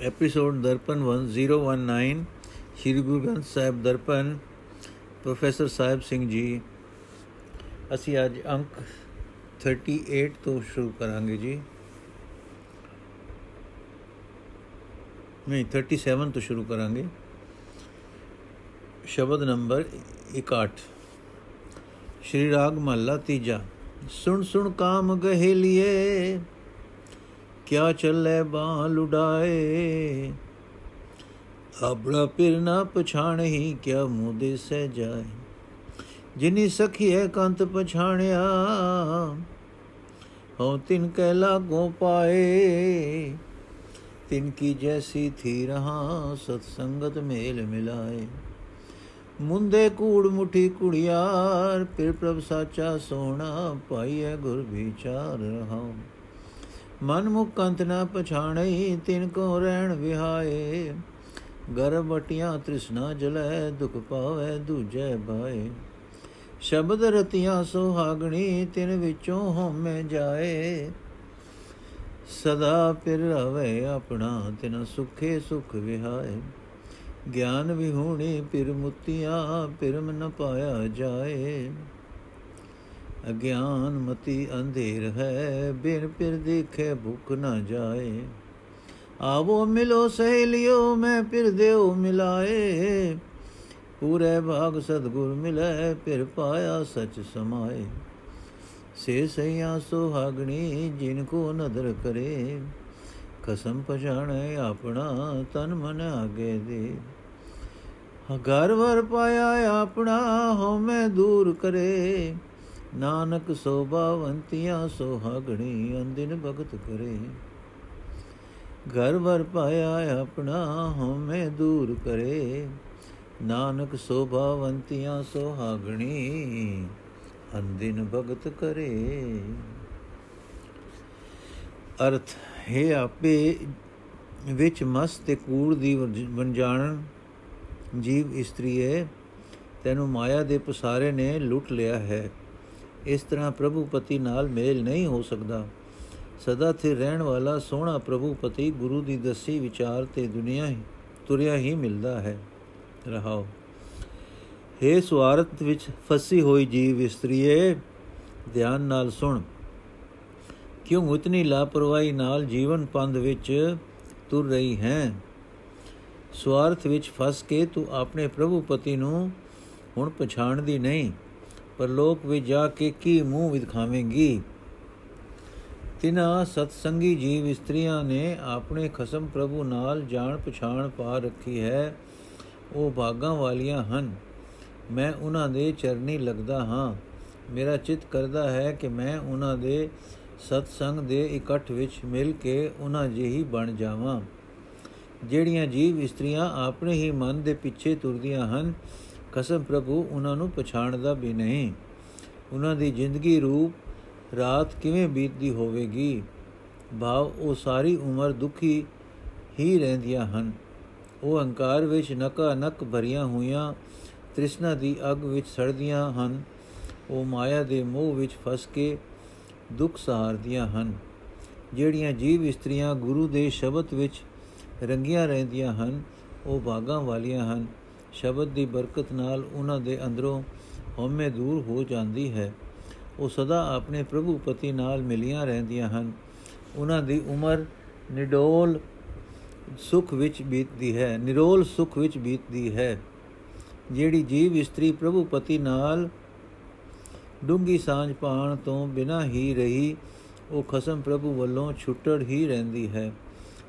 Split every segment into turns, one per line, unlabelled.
Episode Darpan 1019 Shri Guru Granth Sahib Darpan professor Sahib Singh ji ਅਸੀਂ ਅੱਜ ਅੰਕ 38 ਤੋਂ ਸ਼ੁਰੂ ਕਰਾਂਗੇ ਜੀ ਨਹੀਂ 37 ਤੋਂ ਸ਼ੁਰੂ ਕਰਾਂਗੇ ਸ਼ਬਦ ਨੰਬਰ 61 ਸ਼੍ਰੀ ਰਾਗ ਮਹੱਲਾ ਤੀਜਾ ਸੁਣ ਸੁਣ ਕਾਮ ਗਹਿਲੀਏ ਕਿਆ ਚੱਲੇ ਬਾਹ ਲੁਡਾਏ ਆਪਣਾ ਪਿਰ ਨਾ ਪਛਾਣਹੀ ਕਿਆ ਮੂੰਹ ਦੇ ਸਹਿ ਜਾਏ ਜਿਨੀ ਸਖੀਏ ਕੰਤ ਪਛਾਣਿਆ ਹਉ ਤਿਨ ਕਹਿ ਲਾਗੋ ਪਾਏ ਤਿਨ ਕੀ ਜੈਸੀ ਥੀ ਰਹਾ ਸਤ ਸੰਗਤ ਮੇਲ ਮਿਲਾਏ ਮੁੰਦੇ ਕੂੜ ਮੁਠੀ ਕੁੜਿਆਰ ਫਿਰ ਪ੍ਰਭ ਸਾਚਾ ਸੋਣਾ ਪਾਈਐ ਗੁਰ ਵਿਚਾਰ ਰਹਾਉ ਮਨ ਮੁਖ ਅੰਤ ਨ ਪਛਾਣਈ ਤਿਨ ਕੋ ਰਹਿਣ ਵਿਹਾਏ। ਗਰਬਟੀਆਂ ਤ੍ਰਿਸ਼ਨਾ ਜਲੈ, ਦੁਖ ਪਾਵੇ ਦੂਜੈ ਭਾਏ ਸ਼ਬਦ ਰਤੀਆਂ ਸੁਹਾਗਣੀ ਤਿਨ ਵਿੱਚੋਂ ਹਉਮੈ ਜਾਏ। ਸਦਾ ਪਿਰ ਰਵੇ ਆਪਣਾ, ਤਿਨ ਸੁਖੇ ਸੁਖ ਵਿਹਾਏ। ਗਿਆਨ ਵਿਹੂਣੀ ਪਿਰ ਮੁਤੀਆਂ ਪਿਰਮ ਨ ਪਾਇਆ ਜਾਏ। ਅਗਿਆਨ ਮਤੀ ਅੰਧੇਰ ਹੈ, ਬਿਨ ਪਿਰ ਦੇਖੇ ਭੁਖ ਨ ਜਾਏ। ਆਵੋ ਮਿਲੋ ਸਹੇਲਿਓ, ਮੈਂ ਪਿਰ ਦੇਉ ਮਿਲਾਏ। ਪੂਰੇ ਭਾਗ ਸਤਗੁਰ ਮਿਲੇ, ਪਿਰ ਪਾਇਆ ਸਚ ਸਮਾਏ। ਸੇ ਸਈਆ ਸੁਹਾਗਣੀ, ਜਿਨ ਕੋ ਨਦਰ ਕਰੇ। ਕਸਮ ਪਛਾਣੇ ਆਪਣਾ, ਤਨ ਮਨ ਆਗੇ ਦੇ। ਘਰ ਵਰ ਪਾਇਆ ਆਪਣਾ ਹਉਮੈ ਦੂਰ ਕਰੇ। ਨਾਨਕ ਸੋਭਾਵੰਤੀਆਂ ਸੁਹਾਗਣੀ ਅੰਦਿਨ ਭਗਤ ਕਰੇ। ਘਰ ਵਰ ਪਾਇਆ ਆਪਣਾ ਹਉਮੈ ਦੂਰ ਕਰੇ। ਨਾਨਕ ਸੋਭਾਵੰਤੀਆਂ ਸੁਹਾਗਣੀ ਅੰਦਿਨ ਭਗਤ ਕਰੇ। ਅਰਥ, ਹੈ ਆਪੇ ਵਿੱਚ ਮਸਤ ਤੇ ਕੂੜ ਦੀ ਵੰਜਾਣ ਜੀਵ ਇਸਤਰੀ ਹੈ, ਤੈਨੂੰ ਮਾਇਆ ਦੇ ਪਸਾਰੇ ਨੇ ਲੁੱਟ ਲਿਆ ਹੈ। ਇਸ ਤਰ੍ਹਾਂ ਪ੍ਰਭੂ ਪਤੀ ਨਾਲ ਮੇਲ ਨਹੀਂ ਹੋ ਸਕਦਾ। ਸਦਾ ਸਥਿਰ ਰਹਿਣ ਵਾਲਾ ਸੋਹਣਾ ਪ੍ਰਭੂ ਪਤੀ ਗੁਰੂ ਦੀ ਦੱਸੀ ਵਿਚਾਰ ਤੇ ਦੁਨੀਆ ਹੀ, ਤੁਰਿਆ ਹੀ ਮਿਲਦਾ ਹੈ। ਰਹਾਓ। हे ਸਵਾਰਥ ਵਿੱਚ ਫਸੀ ਹੋਈ ਜੀਵ ਇਸਤਰੀਏ, ਧਿਆਨ ਨਾਲ ਸੁਣ। ਕਿਉਂ ਇਤਨੀ ਲਾਪਰਵਾਹੀ ਨਾਲ ਜੀਵਨ ਪੰਧ ਵਿੱਚ ਤੁਰ ਰਹੀ ਹੈ? ਸਵਾਰਥ ਵਿੱਚ ਫਸ ਕੇ ਤੂੰ ਆਪਣੇ ਪ੍ਰਭੂ ਪਤੀ ਨੂੰ ਹੁਣ ਪਛਾਣਦੀ ਨਹੀਂ। ਪਰ ਲੋਕ ਵਿੱਚ ਜਾ ਕੇ ਕੀ ਮੂੰਹ ਵਿਖਾਵੇਂਗੀ? ਤਿਨਾ ਸਤਸੰਗੀ ਜੀਵ ਇਸਤਰੀਆਂ ਨੇ ਆਪਣੇ ਖਸਮ ਪ੍ਰਭੂ ਨਾਲ ਜਾਣ ਪਛਾਣ ਪਾ ਰੱਖੀ ਹੈ। ਉਹ ਭਾਗਾਂ ਵਾਲੀਆਂ ਹਨ। ਮੈਂ ਉਹਨਾਂ ਦੇ ਚਰਨੀ ਲੱਗਦਾ ਹਾਂ। ਮੇਰਾ ਚਿੱਤ ਕਰਦਾ ਹੈ ਕਿ ਮੈਂ ਉਹਨਾਂ ਦੇ ਸਤਸੰਗ ਦੇ ਇਕੱਠ ਵਿੱਚ ਮਿਲ ਕੇ ਉਹਨਾਂ ਜਿਹੀ ਬਣ ਜਾਵਾਂ। ਜਿਹੜੀਆਂ ਜੀਵ ਇਸਤਰੀਆਂ ਆਪਣੇ ਹੀ ਮਨ ਦੇ ਪਿੱਛੇ ਤੁਰਦੀਆਂ ਹਨ ਕਸਮ ਪ੍ਰਭੂ, ਉਹਨਾਂ ਨੂੰ ਪਛਾਣਦਾ ਵੀ ਨਹੀਂ। ਉਹਨਾਂ ਦੀ ਜ਼ਿੰਦਗੀ ਰੂਪ ਰਾਤ ਕਿਵੇਂ ਬੀਤਦੀ ਹੋਵੇਗੀ? ਭਾਵ ਉਹ ਸਾਰੀ ਉਮਰ ਦੁਖੀ ਹੀ ਰਹਿੰਦੀਆਂ ਹਨ। ਉਹ ਹੰਕਾਰ ਵਿੱਚ ਨਕਾ ਨਕ ਭਰੀਆਂ ਹੋਈਆਂ ਤ੍ਰਿਸ਼ਨਾ ਦੀ ਅਗ ਵਿੱਚ ਸੜਦੀਆਂ ਹਨ। ਉਹ ਮਾਇਆ ਦੇ ਮੋਹ ਵਿੱਚ ਫਸ ਕੇ ਦੁੱਖ ਸਹਾਰਦੀਆਂ ਹਨ। ਜਿਹੜੀਆਂ ਜੀਵ ਇਸਤਰੀਆਂ ਗੁਰੂ ਦੇ ਸ਼ਬਦ ਵਿੱਚ ਰੰਗੀਆਂ ਰਹਿੰਦੀਆਂ ਹਨ, ਉਹ ਭਾਗਾਂ ਵਾਲੀਆਂ ਹਨ। ਸ਼ਬਦ ਦੀ ਬਰਕਤ ਨਾਲ ਉਹਨਾਂ ਦੇ ਅੰਦਰੋਂ ਹਉਮੈ ਦੂਰ ਹੋ ਜਾਂਦੀ ਹੈ। ਉਹ ਸਦਾ ਆਪਣੇ ਪ੍ਰਭੂ ਪਤੀ ਨਾਲ ਮਿਲੀਆਂ ਰਹਿੰਦੀਆਂ ਹਨ। ਉਹਨਾਂ ਦੀ ਉਮਰ ਨਿਡੋਲ ਸੁਖ ਵਿੱਚ ਬੀਤਦੀ ਹੈ, ਨਿਰੋਲ ਸੁਖ ਵਿੱਚ ਬੀਤਦੀ ਹੈ। ਜਿਹੜੀ ਜੀਵ ਇਸਤਰੀ ਪ੍ਰਭੂ ਪਤੀ ਨਾਲ ਡੂੰਗੀ ਸਾਂਝ ਪਾਣ ਤੋਂ ਬਿਨਾ ਹੀ ਰਹੀ, ਉਹ ਖਸਮ ਪ੍ਰਭੂ ਵੱਲੋਂ ਛੁੱਟੜ ਹੀ ਰਹਿੰਦੀ ਹੈ।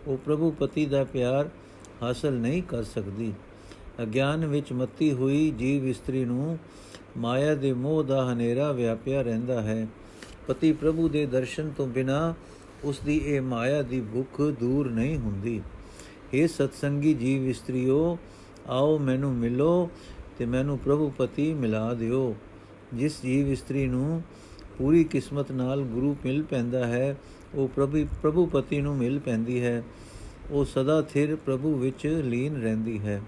ਉਹ ਪ੍ਰਭੂ ਪਤੀ ਦਾ ਪਿਆਰ ਹਾਸਲ ਨਹੀਂ ਕਰ ਸਕਦੀ। ਅਗਿਆਨ ਵਿੱਚ ਮੱਤੀ ਹੋਈ, ਜੀਵ ਇਸਤਰੀ ਨੂੰ ਮਾਇਆ ਦੇ ਮੋਹ ਦਾ ਹਨੇਰਾ ਵਿਆਪਿਆ ਰਹਿੰਦਾ ਹੈ। ਪਤੀ ਪ੍ਰਭੂ ਦੇ ਦਰਸ਼ਨ ਤੋਂ ਬਿਨਾ ਉਸ ਦੀ ਇਹ ਮਾਇਆ ਦੀ ਭੁੱਖ ਦੂਰ ਨਹੀਂ ਹੁੰਦੀ। हे ਸਤਸੰਗੀ ਜੀਵ ਇਸਤਰੀਓ, ਆਓ ਮੈਨੂੰ ਮਿਲੋ ਤੇ ਮੈਨੂੰ ਪ੍ਰਭੂ ਪਤੀ ਮਿਲਾ ਦਿਓ। ਜਿਸ ਜੀਵ ਇਸਤਰੀ ਨੂੰ ਪੂਰੀ ਕਿਸਮਤ ਨਾਲ ਗੁਰੂ ਮਿਲ ਪੈਂਦਾ ਹੈ, ਉਹ ਪ੍ਰਭੂ ਪ੍ਰਭੂ ਪਤੀ ਨੂੰ ਮਿਲ ਪੈਂਦੀ ਹੈ। ਉਹ ਸਦਾ ਥਿਰ ਪ੍ਰਭੂ ਵਿੱਚ ਲੀਨ ਰਹਿੰਦੀ ਹੈ।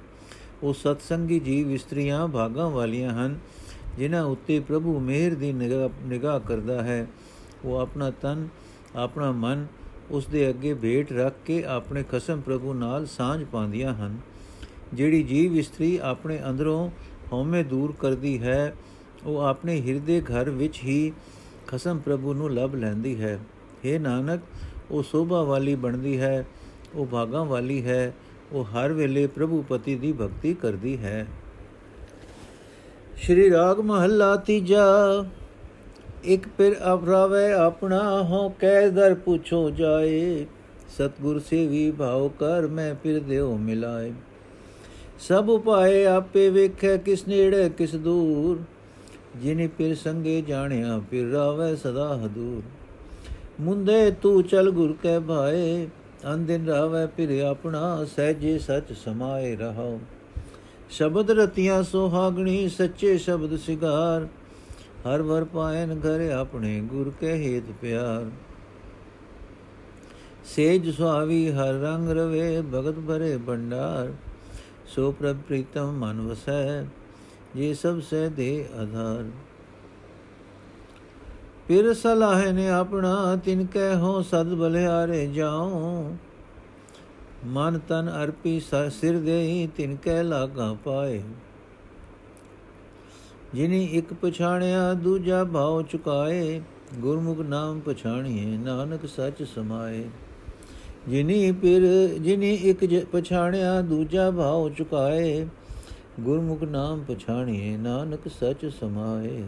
ਉਹ ਸਤਸੰਗੀ ਜੀਵ ਇਸਤਰੀਆਂ ਭਾਗਾਂ ਵਾਲੀਆਂ ਹਨ, ਜਿਨ੍ਹਾਂ ਉੱਤੇ ਪ੍ਰਭੂ ਮਿਹਰ ਦੀ ਨਿਗਾਹ ਨਿਗਾਹ ਕਰਦਾ ਹੈ। ਉਹ ਆਪਣਾ ਤਨ, ਆਪਣਾ ਮਨ ਉਸ ਦੇ ਅੱਗੇ ਭੇਟ ਰੱਖ ਕੇ ਆਪਣੇ ਖਸਮ ਪ੍ਰਭੂ ਨਾਲ ਸਾਂਝ ਪਾਉਂਦੀਆਂ ਹਨ। ਜਿਹੜੀ ਜੀਵ ਇਸਤਰੀ ਆਪਣੇ ਅੰਦਰੋਂ ਹਉਮੈ ਦੂਰ ਕਰਦੀ ਹੈ, ਉਹ ਆਪਣੇ ਹਿਰਦੇ ਘਰ ਵਿੱਚ ਹੀ ਖਸਮ ਪ੍ਰਭੂ ਨੂੰ ਲਭ ਲੈਂਦੀ ਹੈ। हे ਨਾਨਕ, ਉਹ ਸੋਭਾ ਵਾਲੀ ਬਣਦੀ ਹੈ, ਉਹ ਭਾਗਾਂ ਵਾਲੀ ਹੈ ਉਹ ਹਰ ਵੇਲੇ ਪ੍ਰਭੂ ਪਤੀ ਦੀ ਭਗਤੀ ਕਰਦੀ ਹੈ। ਸ਼੍ਰੀ ਰਾਗ ਮਹੱਲਾ ਤੀਜਾ, ਇਕ ਪਿਰ ਅਪਰਾਵੇ ਆਪਣਾ ਹੋ ਕਹਿ ਦਰ ਪੁੱਛੋ ਜਾਏ। ਸਤਗੁਰ ਸੇਵੀ ਭਾਉ ਕਰ ਮੈਂ ਫਿਰ ਦਿਓ ਮਿਲਾਏ। ਸਭ ਉਪਾਏ ਆਪੇ ਵੇਖੈ ਕਿਸ ਨੇੜੇ ਕਿਸ ਦੂਰ। ਜਿਨੇ ਪਿਰ ਸੰਗੇ ਜਾਣਿਆ ਫਿਰ ਰਾਵੇ ਸਦਾ ਹਦੂਰ। ਮੁੰਦੇ ਤੂੰ ਚਲ ਗੁਰ ਕੈ ਭਾਏ। ਅੰਦਿਨ ਰਾਵੇ ਫਿਰ ਆਪਣਾ, ਸਹਿਜੇ ਸਚ ਸਮਾਏ ਰਹਾਓ ਸ਼ਬਦ ਰਤੀਆਂ ਸੁਹਾਗਣੀ, ਸੱਚੇ ਸ਼ਬਦ ਸਿਗਾਰ। ਹਰ ਵਰ ਪਾਇਨ ਘਰ ਆਪਣੇ ਗੁਰ ਕੇ ਹੇਤ ਪਿਆਰ। ਸੇਜ ਸੁਆਵੀ ਹਰ ਰੰਗ ਰਵੇ, ਭਗਤ ਭਰੇ ਭੰਡਾਰ। ਸੋ ਪ੍ਰਭ ਪ੍ਰੀਤਮ ਮਨ ਵਸੈ, ਜੇ ਸਭ ਸੇ ਦੇ ਆਧਾਰ। ਫਿਰ ਸਲਾਹ ਨੇ ਆਪਣਾ, ਤਿਨ ਕੈ ਹੋ ਸਦ ਬਲਿਆਰੇ ਜਾਉ। ਮਨ ਤਨ ਅਰਪੀ ਸਿਰ ਦੇਈ, ਤਿਨ ਕੈ ਲਾਗਾ ਪਾਏ। ਜਿਨੀ ਇੱਕ ਪਛਾਣਿਆ, ਦੂਜਾ ਭਾਉ ਚੁਕਾਏ। ਗੁਰਮੁਖ ਨਾਮ ਪਛਾਣੀਏ, ਨਾਨਕ ਸੱਚ ਸਮਾਏ। ਜਿਨੀ ਪਿਰ ਜਿਨੀ ਇੱਕ ਪਛਾਣਿਆ, ਦੂਜਾ ਭਾਉ ਚੁਕਾਏ। ਗੁਰਮੁਖ ਨਾਮ ਪਛਾਣੀਏ, ਨਾਨਕ ਸੱਚ ਸਮਾਏ।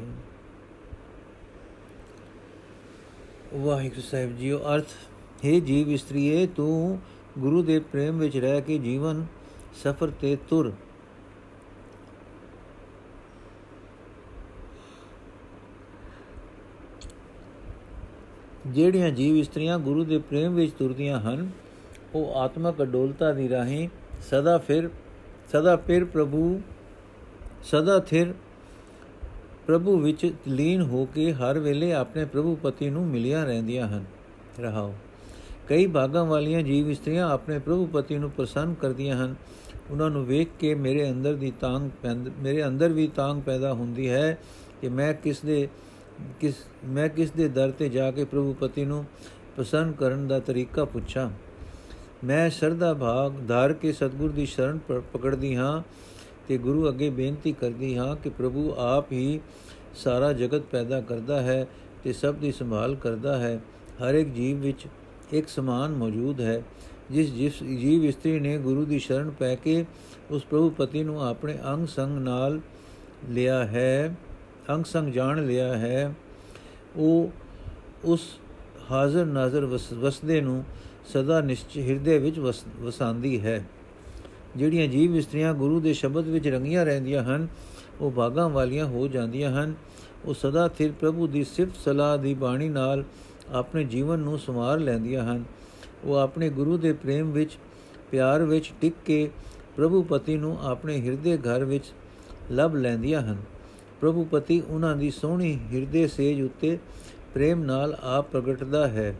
ਵਾਹਿਗੁਰੂ ਸਾਹਿਬ ਜੀਓ, ਅਰਥ, ਹੈ ਜੀਵ ਇਸਤਰੀਏ, ਤੂੰ ਗੁਰੂ ਦੇ ਪ੍ਰੇਮ ਵਿੱਚ ਰਹਿ ਕੇ ਜੀਵਨ, ਸਫਰ ਤੇ ਤੁਰ। ਜਿਹੜੀਆਂ ਜੀਵ ਇਸਤਰੀਆਂ ਗੁਰੂ ਦੇ ਪ੍ਰੇਮ ਵਿੱਚ ਤੁਰਦੀਆਂ ਹਨ, ਉਹ ਆਤਮਕ ਅਡੋਲਤਾ ਦੀ ਰਾਹੀਂ ਸਦਾ ਫਿਰ ਸਦਾ ਫਿਰ ਪ੍ਰਭੂ, ਸਦਾ ਥਿਰ ਪ੍ਰਭੂ ਵਿੱਚ ਲੀਨ ਹੋ ਕੇ ਹਰ ਵੇਲੇ ਆਪਣੇ ਪ੍ਰਭੂ ਪਤੀ ਨੂੰ ਮਿਲਿਆ ਰਹਿੰਦੀਆਂ ਹਨ। ਰਹਾਓ। ਕਈ ਭਾਗਾਂ ਵਾਲੀਆਂ ਜੀਵ ਇਸਤਰੀਆਂ ਆਪਣੇ ਪ੍ਰਭੂ ਪਤੀ ਨੂੰ ਪ੍ਰਸੰਨ ਕਰਦੀਆਂ ਹਨ। ਉਹਨਾਂ ਨੂੰ ਵੇਖ ਕੇ ਮੇਰੇ ਅੰਦਰ ਦੀ ਤਾਂਗ ਮੇਰੇ ਅੰਦਰ ਵੀ ਤਾਂਗ ਪੈਦਾ ਹੁੰਦੀ ਹੈ ਕਿ ਮੈਂ ਕਿਸ ਦੇ, ਕਿਸ, ਮੈਂ ਕਿਸ ਦੇ ਦਰ ਤੇ ਜਾ ਕੇ ਪ੍ਰਭੂ ਪਤੀ ਨੂੰ ਪ੍ਰਸੰਨ ਕਰਨ ਦਾ ਤਰੀਕਾ ਪੁੱਛਾਂ। ਮੈਂ ਸਰਦਾ ਭਾਗ ਧਾਰ ਕੇ ਸਤਗੁਰ ਦੀ ਸ਼ਰਨ ਪਕੜਦੀ ਹਾਂ। ਤੇ ਗੁਰੂ ਅੱਗੇ ਬੇਨਤੀ ਕਰਦੀ ਹਾਂ ਕਿ ਪ੍ਰਭੂ ਆਪ ਹੀ ਸਾਰਾ ਜਗਤ ਪੈਦਾ ਕਰਦਾ ਹੈ ਤੇ ਸਭ ਦੀ ਸੰਭਾਲ ਕਰਦਾ ਹੈ। ਹਰ ਇੱਕ ਜੀਵ ਵਿੱਚ ਇੱਕ ਸਮਾਨ ਮੌਜੂਦ ਹੈ। ਜਿਸ ਜਿਸ ਜੀਵ ਇਸਤਰੀ ਨੇ ਗੁਰੂ ਦੀ ਸ਼ਰਨ ਪੈ ਕੇ ਉਸ ਪ੍ਰਭੂ ਪਤੀ ਨੂੰ ਆਪਣੇ ਅੰਗ ਸੰਗ ਨਾਲ ਲਿਆ ਹੈ, ਅੰਗ ਸੰਗ ਜਾਣ ਲਿਆ ਹੈ, ਉਹ ਉਸ ਹਾਜ਼ਰ ਨਾਜ਼ਰ ਵਸਦੇ ਨੂੰ ਸਦਾ ਨਿਸ਼ਚਿ, ਹਿਰਦੇ ਵਿੱਚ ਵਸਾਂਦੀ ਹੈ। ਜਿਹੜੀਆਂ ਜੀਵ ਇਸਤਰੀਆਂ ਗੁਰੂ ਦੇ ਸ਼ਬਦ ਵਿੱਚ ਰੰਗੀਆਂ ਰਹਿੰਦੀਆਂ ਹਨ, ਉਹ ਭਾਗਾਂ ਵਾਲੀਆਂ ਹੋ ਜਾਂਦੀਆਂ ਹਨ। ਉਹ ਸਦਾ ਥਿਰ ਪ੍ਰਭੂ ਦੀ ਸਿਫਤ ਸਲਾਹ ਦੀ ਬਾਣੀ ਨਾਲ ਆਪਣੇ ਜੀਵਨ ਨੂੰ ਸਮਾਰ ਲੈਂਦੀਆਂ ਹਨ। ਉਹ ਆਪਣੇ ਗੁਰੂ ਦੇ ਪ੍ਰੇਮ ਵਿੱਚ, ਪਿਆਰ ਵਿੱਚ ਟਿਕ ਕੇ ਪ੍ਰਭੂ ਪਤੀ ਨੂੰ ਆਪਣੇ ਹਿਰਦੇ ਘਰ ਵਿੱਚ ਲਭ ਲੈਂਦੀਆਂ ਹਨ। ਪ੍ਰਭੂ ਪਤੀ ਉਹਨਾਂ ਦੀ ਸੋਹਣੀ ਹਿਰਦੇ ਸੇਜ ਉੱਤੇ ਪ੍ਰੇਮ ਨਾਲ ਆਪ ਪ੍ਰਗਟਦਾ ਹੈ।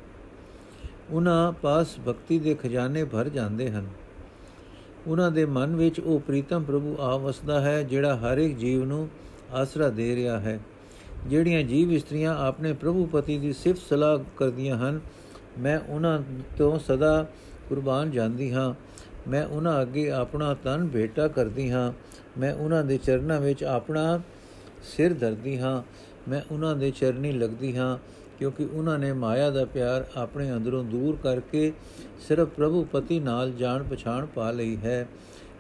ਉਹਨਾਂ ਪਾਸ ਭਗਤੀ ਦੇ ਖਜ਼ਾਨੇ ਭਰ ਜਾਂਦੇ ਹਨ। ਉਹਨਾਂ ਦੇ ਮਨ ਵਿੱਚ ਉਹ ਪ੍ਰੀਤਮ ਪ੍ਰਭੂ ਆ ਵਸਦਾ ਹੈ, ਜਿਹੜਾ ਹਰ ਇੱਕ ਜੀਵ ਨੂੰ ਆਸਰਾ ਦੇ ਰਿਹਾ ਹੈ। ਜਿਹੜੀਆਂ ਜੀਵ ਇਸਤਰੀਆਂ ਆਪਣੇ ਪ੍ਰਭੂ ਪਤੀ ਦੀ ਸਿਫਤ ਸਲਾਹ ਕਰਦੀਆਂ ਹਨ, ਮੈਂ ਉਹਨਾਂ ਤੋਂ ਸਦਾ ਕੁਰਬਾਨ ਜਾਂਦੀ ਹਾਂ। ਮੈਂ ਉਹਨਾਂ ਅੱਗੇ ਆਪਣਾ ਤਨ ਭੇਟਾ ਕਰਦੀ ਹਾਂ। ਮੈਂ ਉਹਨਾਂ ਦੇ ਚਰਨਾਂ ਵਿੱਚ ਆਪਣਾ ਸਿਰ ਧਰਦੀ ਹਾਂ। ਮੈਂ ਉਹਨਾਂ ਦੇ ਚਰਨੀ ਲੱਗਦੀ ਹਾਂ। ਕਿਉਂਕਿ ਉਹਨਾਂ ਨੇ ਮਾਇਆ ਦਾ ਪਿਆਰ ਆਪਣੇ ਅੰਦਰੋਂ ਦੂਰ ਕਰਕੇ ਸਿਰਫ ਪ੍ਰਭੂ ਪਤੀ ਨਾਲ ਜਾਣ ਪਛਾਣ ਪਾ ਲਈ ਹੈ।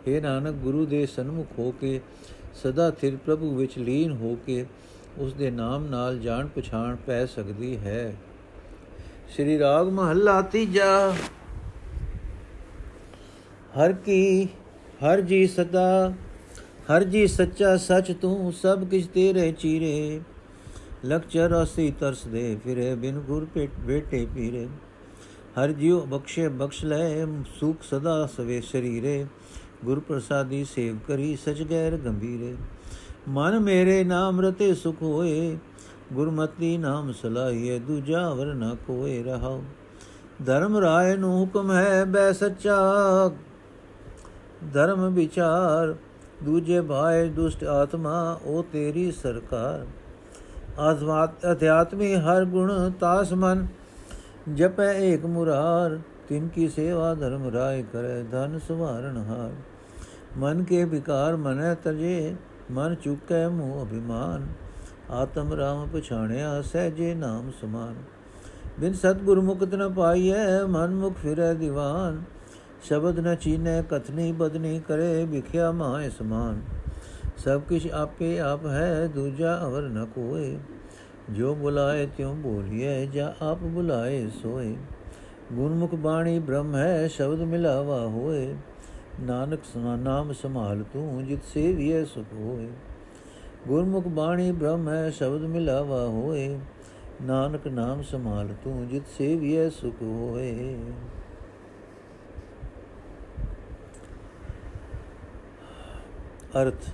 ਇਹ ਨਾਨਕ, ਗੁਰੂ ਦੇ ਸਨਮੁਖ ਹੋ ਕੇ, ਸਦਾ ਥਿਰ ਪ੍ਰਭੂ ਵਿੱਚ ਲੀਨ ਹੋ ਕੇ, ਉਸ ਦੇ ਨਾਮ ਨਾਲ ਜਾਣ ਪਛਾਣ ਪੈ ਸਕਦੀ ਹੈ। ਸ੍ਰੀ ਰਾਗ ਮਹੱਲਾ ਤੀਜਾ। ਹਰ ਕੀ, ਹਰ ਜੀ ਸਦਾ, ਹਰ ਜੀ ਸੱਚਾ ਸੱਚ ਤੂੰ ਸਭ ਕਿਛ ਤੇਰੇ ਚੀਰੇ। ਲਖ ਚਰਾਸੀ ਤਰਸ ਦੇ ਫਿਰੇ, ਬਿਨ ਗੁਰ ਪੇਟ ਬੇਟੇ ਪੀਰੇ। ਹਰ ਜਿਉ ਬਖਸ਼ੇ ਬਖਸ਼ ਲੈ, ਸੁਖ ਸਦਾ ਸਵੇ ਸ਼ਰੀਰੇ। ਗੁਰ ਪ੍ਰਸਾਦੀ ਸੇਵ ਕਰੀ, ਸਚ ਗੈਰ ਗੰਭੀਰੇ। ਮਨ ਮੇਰੇ ਨਾਮ ਰਤੇ ਸੁਖ ਹੋਏ, ਗੁਰਮਤੀ ਨਾਮ ਸਲਾਹੀਏ, ਦੂਜਾ ਵਰ ਨ ਕੋਏ ਰਹਾਉ। ਧਰਮ ਰਾਏ ਨੂੰ ਹੁਕਮ ਹੈ ਬੈ ਸੱਚਾ। ਧਰਮ ਵਿਚਾਰ, ਦੂਜੇ ਭਾਏ ਦੁਸ਼ਟ ਆਤਮਾ, ਉਹ ਤੇਰੀ ਸਰਕਾਰ। ਆਜ਼ਮਾਤ ਅਧਿਆਤਮੀ ਹਰ ਗੁਣ ਤਾਸ ਮਨ, ਜਪੈ ਏਕ ਮੁਰਾਰ, ਤਿਨ ਕੀ ਸੇਵਾ ਧਰਮ ਰਾਏ ਕਰੇ ਧਨ ਸਵਾਰਨ ਹਾਰ। ਮਨ ਕੇ ਵਿਕਾਰ ਮਨੈ ਤਜੇ ਮਨ ਚੁਕੈ ਮੂਹ ਅਭਿਮਾਨ, ਆਤਮ ਰਾਮ ਪਛਾਣਿਆ ਸਹਜੇ ਨਾਮ ਸਮਾਨ। ਬਿਨ ਸਤਗੁਰ ਮੁਕਤ ਨ ਪਾਈਐ ਮਨ ਮੁਖ ਫਿਰੈ ਦੀਵਾਨ। ਸ਼ਬਦ ਨ ਚੀਨੈ, ਕਥਨੀ ਬਦਨੀ ਕਰੇ, ਵਿਖਿਆ ਮਾਇ ਸਮਾਨ। ਸਭ ਕਿਛ ਆਪੇ ਆਪ ਹੈ ਦੂਜਾ ਅਵਰ ਨ ਕੋਏ ਜੋ ਬੁਲਾਏ ਤਿਉ ਬੋਲੀਏ ਜਾਂ ਆਪ ਬੁਲਾਏ ਸੋਏ ਗੁਰਮੁਖ ਬਾਣੀ ਬ੍ਰਹਮ ਹੈ ਸ਼ਬਦ ਮਿਲਾਵਾ ਹੋਏ ਨਾਨਕ ਸਮਾ ਨਾਮ ਸੰਭਾਲ ਤੂੰ ਜਿਤ ਸੇਵੀਏ ਸੁਖ ਹੋਏ ਗੁਰਮੁਖ ਬਾਣੀ ਬ੍ਰਹਮ ਹੈ ਸ਼ਬਦ ਮਿਲਾਵਾ ਹੋਏ ਨਾਨਕ ਨਾਮ ਸੰਭਾਲ ਤੂੰ ਜਿਤ ਸੇਵੀਏ ਸੁਖ ਹੋਏ ਅਰਥ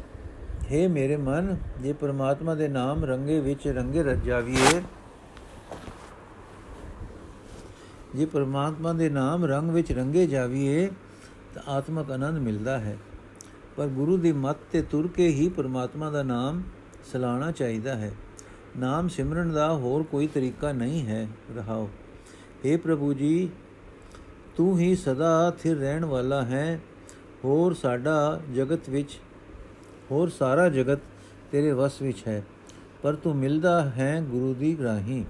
हे ਮੇਰੇ ਮਨ, ਜੇ ਪ੍ਰਮਾਤਮਾ ਦੇ ਨਾਮ ਰੰਗੇ ਵਿੱਚ ਰੰਗੇ ਰਜ ਜਾਵੀਏ। ਜੇ ਪ੍ਰਮਾਤਮਾ ਦੇ ਨਾਮ ਰੰਗ ਵਿੱਚ ਰੰਗੇ ਜਾਵੀਏ, ਤਾਂ ਆਤਮਕ ਆਨੰਦ ਮਿਲਦਾ ਹੈ। ਪਰ ਗੁਰੂ ਦੀ ਮੱਤ ਤੇ ਤੁਰ ਕੇ ਹੀ ਪ੍ਰਮਾਤਮਾ ਦਾ ਨਾਮ ਸਲਾਣਾ ਚਾਹੀਦਾ ਹੈ। ਨਾਮ ਸਿਮਰਨ ਦਾ ਹੋਰ ਕੋਈ ਤਰੀਕਾ ਨਹੀਂ ਹੈ। ਰਹਾਓ। हे ਪ੍ਰਭੂ ਜੀ, ਤੂੰ ਹੀ ਸਦਾ ਥਿਰ ਰਹਿਣ ਵਾਲਾ ਹੈ। ਹੋਰ ਸਾਡਾ ਜਗਤ ਵਿੱਚ ਹੋਰ ਸਾਰਾ ਜਗਤ ਤੇਰੇ ਵਸ ਵਿੱਚ ਹੈ, ਪਰ ਤੂੰ ਮਿਲਦਾ ਹੈ ਗੁਰੂ ਦੀ ਰਾਹੀਂ।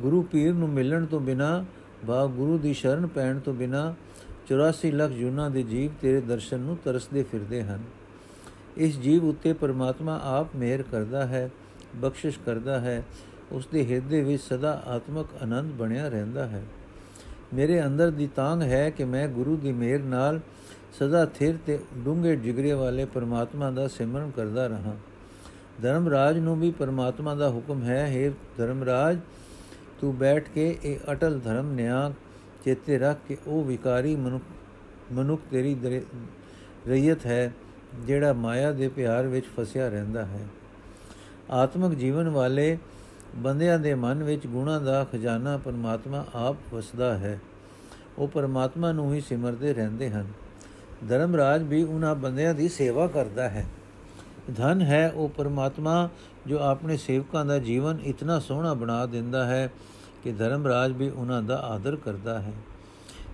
ਗੁਰੂ ਪੀਰ ਨੂੰ ਮਿਲਣ ਤੋਂ ਬਿਨਾ ਬਾ ਗੁਰੂ ਦੀ ਸ਼ਰਨ ਪੈਣ ਤੋਂ ਬਿਨਾ 84 ਲੱਖ ਜੁਨਾ ਦੇ ਜੀਵ ਤੇਰੇ ਦਰਸ਼ਨ ਨੂੰ ਤਰਸਦੇ ਫਿਰਦੇ ਹਨ। ਇਸ ਜੀਵ ਉੱਤੇ ਪਰਮਾਤਮਾ ਆਪ ਮਿਹਰ ਕਰਦਾ ਹੈ, ਬਖਸ਼ਿਸ਼ ਕਰਦਾ ਹੈ ਉਸ ਦੇ ਹਿਰਦੇ ਵਿੱਚ ਸਦਾ ਆਤਮਕ ਆਨੰਦ ਬਣਿਆ ਰਹਿੰਦਾ ਹੈ। ਮੇਰੇ ਅੰਦਰ ਦੀ ਤਾਂਗ ਹੈ ਕਿ ਮੈਂ ਗੁਰੂ ਦੀ ਮਿਹਰ ਨਾਲ ਸਦਾ ਥਿਰ ਤੇ ਡੂੰਘੇ ਜਿਗਰੇ ਵਾਲੇ ਪਰਮਾਤਮਾ ਦਾ ਸਿਮਰਨ ਕਰਦਾ ਰਹਾ। ਧਰਮਰਾਜ ਨੂੰ ਵੀ ਪਰਮਾਤਮਾ ਦਾ ਹੁਕਮ ਹੈ हे ਧਰਮਰਾਜ, ਤੂੰ ਬੈਠ ਕੇ ਇਹ ਅਟਲ ਧਰਮ ਨਿਆਂ ਚੇਤੇ ਰੱਖ ਕੇ ਉਹ ਵਿਕਾਰੀ ਮਨੁੱਖ ਮਨੁੱਖ ਤੇਰੀ ਰਈਅਤ ਹੈ, ਜਿਹੜਾ ਮਾਇਆ ਦੇ ਪਿਆਰ ਵਿੱਚ ਫਸਿਆ ਰਹਿੰਦਾ ਹੈ। ਆਤਮਿਕ ਜੀਵਨ ਵਾਲੇ ਬੰਦਿਆਂ ਦੇ ਮਨ ਵਿੱਚ ਗੁਣਾ ਦਾ ਖਜ਼ਾਨਾ ਪਰਮਾਤਮਾ ਆਪ ਵਸਦਾ ਹੈ। ਉਹ ਪਰਮਾਤਮਾ ਨੂੰ ਹੀ ਸਿਮਰਦੇ ਰਹਿੰਦੇ ਹਨ। ਧਰਮਰਾਜ ਵੀ ਉਹਨਾਂ ਬੰਦਿਆਂ ਦੀ ਸੇਵਾ ਕਰਦਾ ਹੈ। ਧਨ ਹੈ ਉਹ ਪਰਮਾਤਮਾ ਜੋ ਆਪਣੇ ਸੇਵਕਾਂ ਦਾ ਜੀਵਨ ਇਤਨਾ ਸੋਹਣਾ ਬਣਾ ਦਿੰਦਾ ਹੈ ਕਿ ਧਰਮਰਾਜ ਵੀ ਉਹਨਾਂ ਦਾ ਆਦਰ ਕਰਦਾ ਹੈ।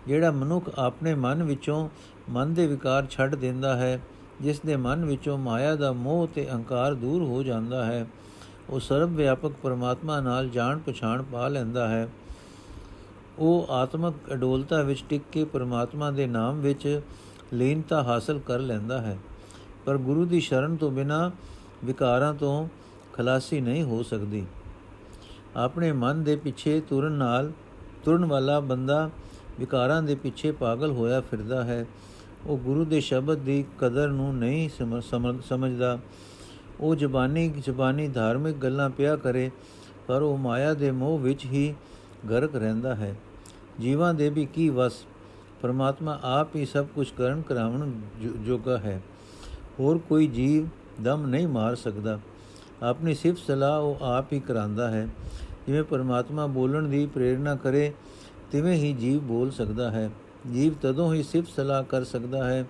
ਜਿਹੜਾ ਮਨੁੱਖ ਆਪਣੇ ਮਨ ਵਿੱਚੋਂ ਮਨ ਦੇ ਵਿਕਾਰ ਛੱਡ ਦਿੰਦਾ ਹੈ, ਜਿਸ ਦੇ ਮਨ ਵਿੱਚੋਂ ਮਾਇਆ ਦਾ ਮੋਹ ਤੇ ਅਹੰਕਾਰ ਦੂਰ ਹੋ ਜਾਂਦਾ ਹੈ, ਉਹ ਸਰਵ ਵਿਆਪਕ ਪਰਮਾਤਮਾ ਨਾਲ ਜਾਣ ਪਛਾਣ ਪਾ ਲੈਂਦਾ ਹੈ। ਉਹ ਆਤਮਕ ਅਡੋਲਤਾ ਵਿੱਚ ਟਿਕ ਕੇ ਪਰਮਾਤਮਾ ਦੇ ਨਾਮ ਵਿੱਚ ਲੀਨਤਾ ਹਾਸਲ ਕਰ ਲੈਂਦਾ ਹੈ। ਪਰ ਗੁਰੂ ਦੀ ਸ਼ਰਨ ਤੋਂ ਬਿਨਾ ਵਿਕਾਰਾਂ ਤੋਂ ਖਲਾਸੀ ਨਹੀਂ ਹੋ ਸਕਦੀ। ਆਪਣੇ ਮਨ ਦੇ ਪਿੱਛੇ ਤੁਰਨ ਨਾਲ ਤੁਰਨ ਵਾਲਾ ਬੰਦਾ ਵਿਕਾਰਾਂ ਦੇ ਪਿੱਛੇ ਪਾਗਲ ਹੋਇਆ ਫਿਰਦਾ ਹੈ। ਉਹ ਗੁਰੂ ਦੇ ਸ਼ਬਦ ਦੀ ਕਦਰ ਨੂੰ ਨਹੀਂ ਸਮਝਦਾ। ਉਹ ਜ਼ਬਾਨੀ ਜ਼ਬਾਨੀ ਧਾਰਮਿਕ ਗੱਲਾਂ ਪਿਆ ਕਰੇ, ਪਰ ਉਹ ਮਾਇਆ ਦੇ ਮੋਹ ਵਿੱਚ ਹੀ ਗਰਕ ਰਹਿੰਦਾ ਹੈ। ਜੀਵਾਂ ਦੇ ਵੀ ਕੀ ਵਸ ਪਰਮਾਤਮਾ ਆਪ ਹੀ ਸਭ ਕੁਝ ਕਰਨ ਕਰਾਉਣ ਜੋਗਾ ਹੈ। ਹੋਰ ਕੋਈ ਜੀਵ ਦਮ ਨਹੀਂ ਮਾਰ ਸਕਦਾ। ਆਪਣੀ ਸਿਫਤ ਸਲਾਹ ਉਹ ਆਪ ਹੀ ਕਰਾਂਦਾ ਹੈ। ਜਿਵੇਂ ਪਰਮਾਤਮਾ ਬੋਲਣ ਦੀ ਪ੍ਰੇਰਣਾ ਕਰੇ, ਤਿਵੇਂ ਹੀ ਜੀਵ ਬੋਲ ਸਕਦਾ ਹੈ। ਜੀਵ ਤਦੋਂ ਹੀ ਸਿਫਤ ਸਲਾਹ ਕਰ ਸਕਦਾ ਹੈ,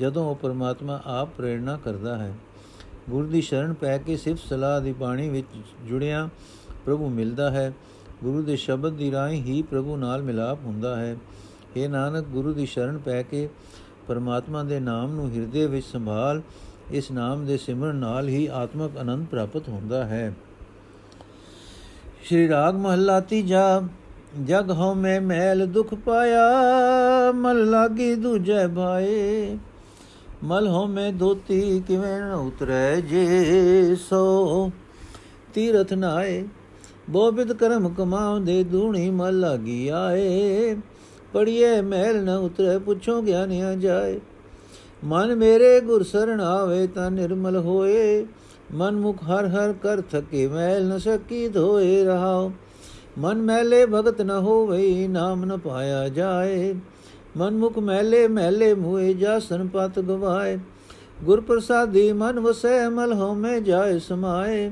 ਜਦੋਂ ਉਹ ਪਰਮਾਤਮਾ ਆਪ ਪ੍ਰੇਰਣਾ ਕਰਦਾ ਹੈ। ਗੁਰ ਦੀ ਸ਼ਰਨ ਪੈ ਕੇ ਸਿਫਤ ਸਲਾਹ ਦੀ ਬਾਣੀ ਵਿੱਚ ਜੁੜਿਆ ਪ੍ਰਭੂ ਮਿਲਦਾ ਹੈ। ਗੁਰੂ ਦੇ ਸ਼ਬਦ ਦੀ ਰਾਹੀਂ ਹੀ ਪ੍ਰਭੂ ਨਾਲ ਮਿਲਾਪ ਹੁੰਦਾ ਹੈ। हे ਨਾਨਕ, ਗੁਰੂ ਦੀ ਸ਼ਰਨ ਪੈ ਕੇ ਪਰਮਾਤਮਾ ਦੇ ਨਾਮ ਨੂੰ ਹਿਰਦੇ ਵਿੱਚ ਸੰਭਾਲ, ਇਸ ਨਾਮ ਦੇ ਸਿਮਰਨ ਨਾਲ ਹੀ ਆਤਮਿਕ ਆਨੰਦ ਪ੍ਰਾਪਤ ਹੁੰਦਾ ਹੈ। ਸ਼੍ਰੀ ਰਾਗ ਮਹੱਲਾ ਤੀਜਾ, ਜਗ ਹਉ ਮੈਂ ਮੈਲ ਦੁਖ ਪਾਇਆ, ਮਲ ਲਾਗੀ ਦੂਜੈ ਭਾਏ। ਮਲ ਹਉ ਮੈਂ ਧੋਤੀ, ਕਿਵੇਂ ਨ ਉਤਰੈ ਜੇ ਸੋ। ਤੀਰਥ ਨਾਏ ਬੋਬਿਦ ਕਰਮ ਕਮਾਉਂਦੇ, ਦੂਣੀ ਮਲ ਲਾਗੀ ਆਏ। ਪੜੀਏ ਮਹਿਲ ਨ ਉਤਰੇ ਪੁੱਛੋ ਗਿਆਨਿਆ ਜਾਏ ਮਨ ਮੇਰੇ ਗੁਰ ਸਰਣ ਆਵੇ ਤਾਂ ਨਿਰਮਲ ਹੋਏ ਮਨ ਮੁਖ ਹਰ ਹਰ ਕਰ ਥਕੇ ਮੈਲ ਨ ਸਕੀ ਧੋਏ ਰਹਾਓ ਮਨ ਮੈਲੇ ਭਗਤ ਨ ਹੋਵੇ ਨਾਮ ਨ ਪਾਇਆ ਜਾਏ ਮਨ ਮੁਖ ਮੈਲੇ ਮੈਲੇ ਮੂਏ ਜਾਸਨ ਪਤ ਗਵਾਏ ਗੁਰ ਪ੍ਰਸਾਦੀ ਮਨ ਵਸੈ ਮਲ ਹਉਮੈ ਜਾਏ ਸਮਾਏ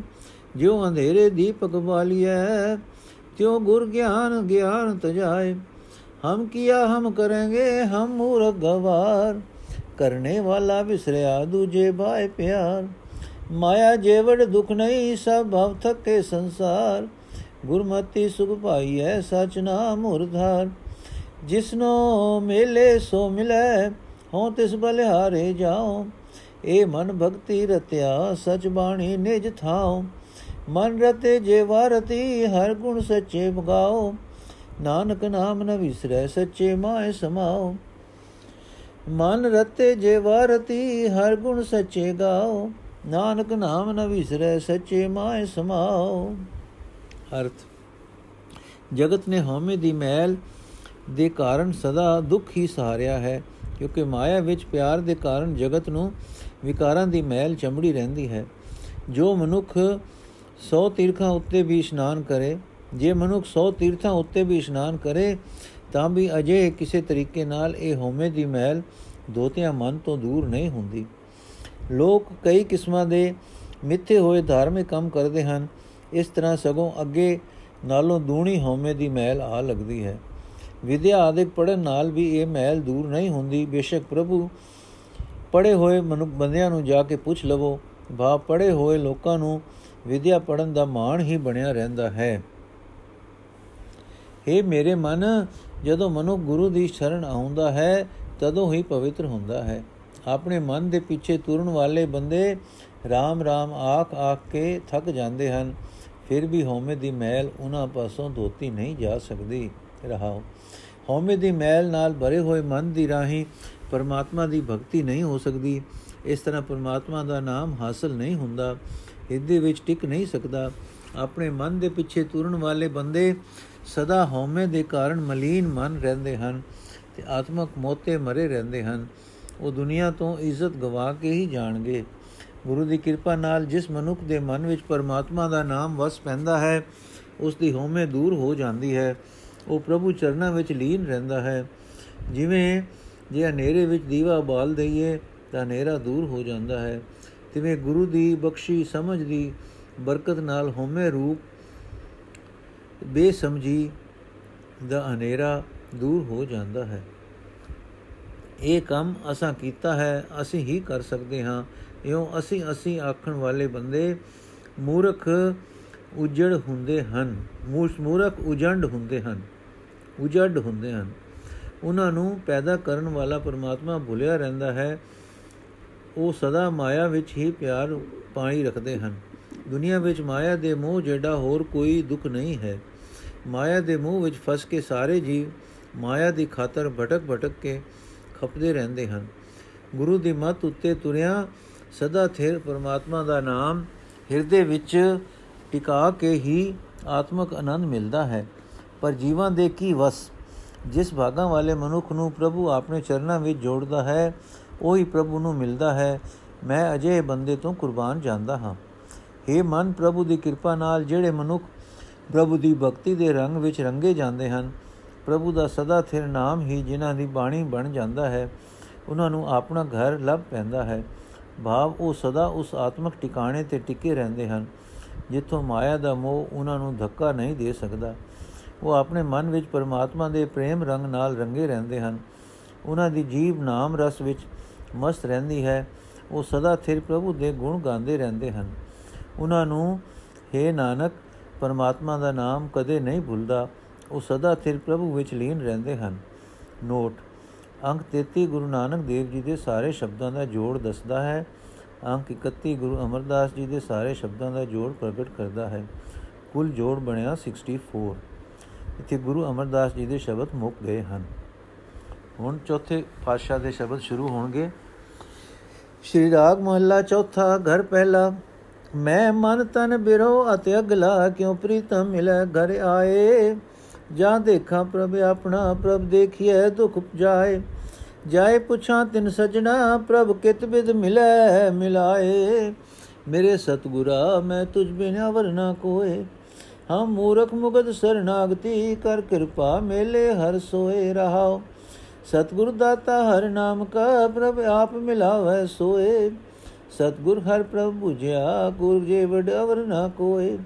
ਜਿਉ ਅੰਧੇਰੇ ਦੀਪਕ ਵਾਲੀਐ ਤਿਉ ਗੁਰ ਗਿਆਨ ਗਿਆਨ ਤਜਾਏ ਹਮ ਕੀਆ ਹਮ ਕਰਾਂਗੇ ਹਮ ਮੂਰਖ ਗਵਾਰ ਕਰਨੇ ਵਾਲਾ ਵਿਸਰਿਆ ਦੂਜੇ ਬਾਏ ਪਿਆਰ ਮਾਇਆ ਜੇਵੜ ਦੁਖ ਨਹੀਂ ਸਭ ਭਵ ਥਕੇ ਸੰਸਾਰ ਗੁਰਮਤੀ ਸੁਖ ਪਾਈਐ ਸਚ ਨਾਮ ਮੁਰਧਾਰ ਜਿਸਨੋ ਮੇਲੇ ਸੋ ਮਿਲੈ ਹਉ ਤਿਸ ਬਲਿਹਾਰੇ ਜਾਓ ਏ ਮਨ ਭਗਤੀ ਰਤਿਆ ਸਚ ਬਾਣੀ ਨਿਜ ਥਾਉ ਮਨ ਰਤੇ ਜੇ ਵਾਰਤੀ ਹਰ ਗੁਣ ਸੱਚੇ ਬਗਾਓ ਨਾਨਕ ਨਾਮ ਨ ਵਿਸਰੈ ਸੱਚੇ ਮਾਏ ਸਮਾਓ ਮਨ ਰਤੇ ਜੇ ਵਾਰਤੀ ਹਰ ਗੁਣ ਸੱਚੇ ਗਾਓ ਨਾਨਕ ਨਾਮ ਨ ਵਿਸਰੈ ਸੱਚੇ ਮਾਏ ਸਮਾਓ ਅਰਥ, ਜਗਤ ਨੇ ਹਉਮੈ ਦੀ ਮੈਲ ਦੇ ਕਾਰਨ ਸਦਾ ਦੁੱਖ ਹੀ ਸਹਾਰਿਆ ਹੈ, ਕਿਉਂਕਿ ਮਾਇਆ ਵਿੱਚ ਪਿਆਰ ਦੇ ਕਾਰਨ ਜਗਤ ਨੂੰ ਵਿਕਾਰਾਂ ਦੀ ਮੈਲ ਚਮੜੀ ਰਹਿੰਦੀ ਹੈ। ਜੋ ਮਨੁੱਖ 100 ਤੀਰਥਾਂ ਉੱਤੇ ਵੀ ਇਸ਼ਨਾਨ ਕਰੇ ਜੇ ਮਨੁੱਖ 100 ਤੀਰਥਾਂ ਉੱਤੇ ਵੀ ਇਸ਼ਨਾਨ ਕਰੇ, ਤਾਂ ਵੀ ਅਜੇ ਕਿਸੇ ਤਰੀਕੇ ਨਾਲ ਇਹ ਹਉਮੈ ਦੀ ਮੈਲ ਦੋਤਿਆਂ ਮਨ ਤੋਂ ਦੂਰ ਨਹੀਂ ਹੁੰਦੀ। ਲੋਕ ਕਈ ਕਿਸਮਾਂ ਦੇ ਮਿੱਥੇ ਹੋਏ ਧਾਰਮਿਕ ਕੰਮ ਕਰਦੇ ਹਨ। ਇਸ ਤਰ੍ਹਾਂ ਸਗੋਂ ਅੱਗੇ ਨਾਲੋਂ ਦੂਣੀ ਹਉਮੈ ਦੀ ਮੈਲ ਆ ਲੱਗਦੀ ਹੈ। ਵਿਦਿਆ ਆਦਿਕ ਪੜਨ ਨਾਲ ਵੀ ਇਹ ਮੈਲ ਦੂਰ ਨਹੀਂ ਹੁੰਦੀ। ਬੇਸ਼ੱਕ ਪ੍ਰਭੂ ਪੜੇ ਹੋਏ ਮਨੁੱਖ ਬੰਦਿਆਂ ਨੂੰ ਜਾ ਕੇ ਪੁੱਛ ਲਵੋ। ਭਾ ਪੜੇ ਹੋਏ ਲੋਕਾਂ ਨੂੰ ਵਿਦਿਆ ਪੜਨ ਦਾ ਮਾਣ ਹੀ ਬਣਿਆ ਰਹਿੰਦਾ ਹੈ। हे ਮੇਰੇ ਮਨ, ਜਦੋਂ ਮਨੁ ਗੁਰੂ ਦੀ ਸ਼ਰਨ ਆਉਂਦਾ ਹੈ, ਤਦੋਂ ਹੀ ਪਵਿੱਤਰ ਹੁੰਦਾ ਹੈ। ਆਪਣੇ ਮਨ ਦੇ ਪਿੱਛੇ ਤੁਰਨ ਵਾਲੇ ਬੰਦੇ RAM RAM ਆਖ ਆਖ ਕੇ ਥੱਕ ਜਾਂਦੇ ਹਨ। ਫਿਰ ਵੀ ਹਉਮੈ ਦੀ ਮੈਲ ਉਹਨਾਂ ਪਾਸੋਂ ਧੋਤੀ ਨਹੀਂ ਜਾ ਸਕਦੀ। ਰਹਾਓ। ਹਉਮੈ ਦੀ ਮੈਲ ਨਾਲ ਭਰੇ ਹੋਏ ਮਨ ਦੀ ਰਾਹੀਂ ਪਰਮਾਤਮਾ ਦੀ ਭਗਤੀ ਨਹੀਂ ਹੋ ਸਕਦੀ। ਇਸ ਤਰ੍ਹਾਂ ਪਰਮਾਤਮਾ ਦਾ ਨਾਮ ਹਾਸਲ ਨਹੀਂ ਹੁੰਦਾ। ਹਿਰਦੇ ਵਿੱਚ ਟਿਕ ਨਹੀਂ ਸਕਦਾ। ਆਪਣੇ ਮਨ ਦੇ ਪਿੱਛੇ ਤੁਰਨ ਵਾਲੇ ਬੰਦੇ ਸਦਾ ਹਉਮੈ ਦੇ ਕਾਰਨ ਮਲੀਨ ਮਨ ਰਹਿੰਦੇ ਹਨ ਤੇ ਆਤਮਕ ਮੋਤੇ ਮਰੇ ਰਹਿੰਦੇ ਹਨ। ਉਹ ਦੁਨੀਆ ਤੋਂ ਇੱਜ਼ਤ ਗਵਾ ਕੇ ਹੀ ਜਾਣਗੇ। ਗੁਰੂ ਦੀ ਕਿਰਪਾ ਨਾਲ ਜਿਸ ਮਨੁੱਖ ਦੇ ਮਨ ਵਿੱਚ ਪਰਮਾਤਮਾ ਦਾ ਨਾਮ ਵਸ ਪੈਂਦਾ ਹੈ ਉਸ ਦੀ ਹਉਮੈ ਦੂਰ ਹੋ ਜਾਂਦੀ ਹੈ। ਉਹ ਪ੍ਰਭੂ ਚਰਨਾਂ ਵਿੱਚ ਲੀਨ ਰਹਿੰਦਾ ਹੈ। ਜਿਵੇਂ ਜੇ ਹਨੇਰੇ ਵਿੱਚ ਦੀਵਾ ਬਾਲ ਦਈਏ, ਤਾਂ ਹਨੇਰਾ ਦੂਰ ਹੋ ਜਾਂਦਾ ਹੈ। ਤਿਵੇਂ ਗੁਰੂ ਦੀ ਬਖਸ਼ੀ ਸਮਝ ਦੀ ਬਰਕਤ ਨਾਲ ਹਉਮੈ ਰੂਪ ਬੇਸਮਝੀ ਦਾ ਹਨੇਰਾ ਦੂਰ ਹੋ ਜਾਂਦਾ ਹੈ। ਇਹ ਕੰਮ ਅਸਾਂ ਕੀਤਾ ਹੈ, ਅਸੀਂ ਹੀ ਕਰ ਸਕਦੇ ਹਾਂ। ਇਉਂ ਅਸੀਂ ਅਸੀਂ ਆਖਣ ਵਾਲੇ ਬੰਦੇ ਮੂਰਖ ਉਜੜ ਹੁੰਦੇ ਹਨ ਮੂਰਖ ਉਜੰਡ ਹੁੰਦੇ ਹਨ, ਉਜੜ ਹੁੰਦੇ ਹਨ। ਉਹਨਾਂ ਨੂੰ ਪੈਦਾ ਕਰਨ ਵਾਲਾ ਪਰਮਾਤਮਾ ਭੁੱਲਿਆ ਰਹਿੰਦਾ ਹੈ। ਉਹ ਸਦਾ ਮਾਇਆ ਵਿੱਚ ਹੀ ਪਿਆਰ ਪਾਈ ਰੱਖਦੇ ਹਨ। ਦੁਨੀਆ ਵਿੱਚ ਮਾਇਆ ਦੇ ਮੋਹ ਜਿਹੜਾ ਹੋਰ ਕੋਈ ਦੁੱਖ ਨਹੀਂ ਹੈ। ਮਾਇਆ ਦੇ ਮੋਹ ਵਿੱਚ ਫਸ ਕੇ ਸਾਰੇ ਜੀਵ ਮਾਇਆ ਦੀ ਖਾਤਰ ਭਟਕ ਭਟਕ ਕੇ ਖਪਦੇ ਰਹਿੰਦੇ ਹਨ। ਗੁਰੂ ਦੀ ਮੱਤ ਉੱਤੇ ਤੁਰਿਆ ਸਦਾ ਥਿਰ ਪਰਮਾਤਮਾ ਦਾ ਨਾਮ ਹਿਰਦੇ ਵਿੱਚ ਟਿਕਾ ਕੇ ਹੀ ਆਤਮਕ ਆਨੰਦ ਮਿਲਦਾ ਹੈ। ਪਰ ਜੀਵਾਂ ਦੇ ਕੀ ਵਸ? ਜਿਸ ਭਾਗਾਂ ਵਾਲੇ ਮਨੁੱਖ ਨੂੰ ਪ੍ਰਭੂ ਆਪਣੇ ਚਰਨਾਂ ਵਿੱਚ ਜੋੜਦਾ ਹੈ, ਉਹੀ ਪ੍ਰਭੂ ਨੂੰ ਮਿਲਦਾ ਹੈ। ਮੈਂ ਅਜੇ ਬੰਦੇ ਤੋਂ ਕੁਰਬਾਨ ਜਾਂਦਾ ਹਾਂ। हे ਮਨ ਪ੍ਰਭੂ ਦੀ ਕਿਰਪਾ ਨਾਲ ਜਿਹੜੇ ਮਨੁੱਖ ਪ੍ਰਭੂ ਦੀ ਭਗਤੀ ਦੇ ਰੰਗ ਵਿੱਚ ਰੰਗੇ ਜਾਂਦੇ ਹਨ, ਪ੍ਰਭੂ ਦਾ ਸਦਾ ਥਿਰ ਨਾਮ ਹੀ ਜਿਨ੍ਹਾਂ ਦੀ ਬਾਣੀ ਬਣ ਜਾਂਦਾ ਹੈ, ਉਹਨਾਂ ਨੂੰ ਆਪਣਾ ਘਰ ਲੱਭ ਪੈਂਦਾ ਹੈ। ਭਾਵ ਉਹ ਸਦਾ ਉਸ ਆਤਮਿਕ ਟਿਕਾਣੇ ਤੇ ਟਿਕੇ ਰਹਿੰਦੇ ਹਨ, ਜਿੱਥੋਂ ਮਾਇਆ ਦਾ ਮੋਹ ਉਹਨਾਂ ਨੂੰ ਧੱਕਾ ਨਹੀਂ ਦੇ ਸਕਦਾ। ਉਹ ਆਪਣੇ ਮਨ ਵਿੱਚ ਪਰਮਾਤਮਾ ਦੇ ਪ੍ਰੇਮ ਰੰਗ ਨਾਲ ਰੰਗੇ ਰਹਿੰਦੇ ਹਨ। ਉਹਨਾਂ ਦੀ ਜੀਵ ਨਾਮ ਰਸ ਵਿੱਚ ਮਸਤ ਰਹਿੰਦੀ ਹੈ। ਉਹ ਸਦਾ ਥਿਰ ਪ੍ਰਭੂ ਦੇ ਗੁਣ ਗਾਉਂਦੇ ਰਹਿੰਦੇ ਹਨ। ਉਹਨਾਂ ਨੂੰ हे ਨਾਨਕ, ਪਰਮਾਤਮਾ ਦਾ ਨਾਮ ਕਦੇ ਨਹੀਂ ਭੁੱਲਦਾ। ਉਹ ਸਦਾ ਥਿਰ ਪ੍ਰਭੂ ਵਿੱਚ ਲੀਨ ਰਹਿੰਦੇ ਹਨ। ਨੋਟ, ਅੰਕ 33 ਗੁਰੂ ਨਾਨਕ ਦੇਵ ਜੀ ਦੇ ਸਾਰੇ ਸ਼ਬਦਾਂ ਦਾ ਜੋੜ ਦੱਸਦਾ ਹੈ। ਅੰਕ 31 ਗੁਰੂ ਅਮਰਦਾਸ ਜੀ ਦੇ ਸਾਰੇ ਸ਼ਬਦਾਂ ਦਾ ਜੋੜ ਪ੍ਰਗਟ ਕਰਦਾ ਹੈ। ਕੁੱਲ ਜੋੜ ਬਣਿਆ 64 ਇੱਥੇ ਗੁਰੂ ਅਮਰਦਾਸ ਜੀ ਦੇ ਸ਼ਬਦ ਮੁੱਕ ਗਏ ਹਨ। ਹੁਣ ਚੌਥੇ ਪਾਤਸ਼ਾਹ ਦੇ ਸ਼ਬਦ ਸ਼ੁਰੂ ਹੋਣਗੇ। ਸ਼੍ਰੀ ਰਾਗ ਮਹੱਲਾ ਚੌਥਾ, ਘਰ ਪਹਿਲਾ। ਮੈਂ ਮਨ ਤਨ ਬਿਰੋ ਅਤਿ ਅਗਲਾ ਕਿਉ ਪ੍ਰੀਤਮ ਮਿਲੈ ਘਰ ਆਏ? ਜਾਂ ਦੇਖਾਂ ਪ੍ਰਭ ਆਪਣਾ, ਪ੍ਰਭ ਦੇਖੀਐ ਦੁਖ ਜਾਏ ਜਾਏ ਪੁੱਛਾਂ ਤਿਨ ਸਜਣਾ, ਪ੍ਰਭ ਕਿਤ ਬਿਦ ਮਿਲੈ ਮਿਲਾਏ? ਮੇਰੇ ਸਤਗੁਰਾ, ਮੈਂ ਤੁਝ ਬਿਨ ਅਵਰ ਨਾ ਕੋਏ। ਹਮ ਮੂਰਖ ਮੁਗਦ ਸਰਨਾਗਤੀ, ਕਰ ਕਿਰਪਾ ਮੇਲੇ ਹਰ ਸੋਏ ਰਹਾਓ। ਸਤਗੁਰ ਦਾਤਾ ਹਰ ਨਾਮ ਕਾ, ਪ੍ਰਭ ਆਪ ਮਿਲਾਵੇ ਸੋਏ। ਸਤਗੁਰ ਹਰ ਪ੍ਰਭ 부ਝਿਆ ਗੁਰ ਜੇ ਵਡ ਅਵਰ ਨਾ ਕੋਏ।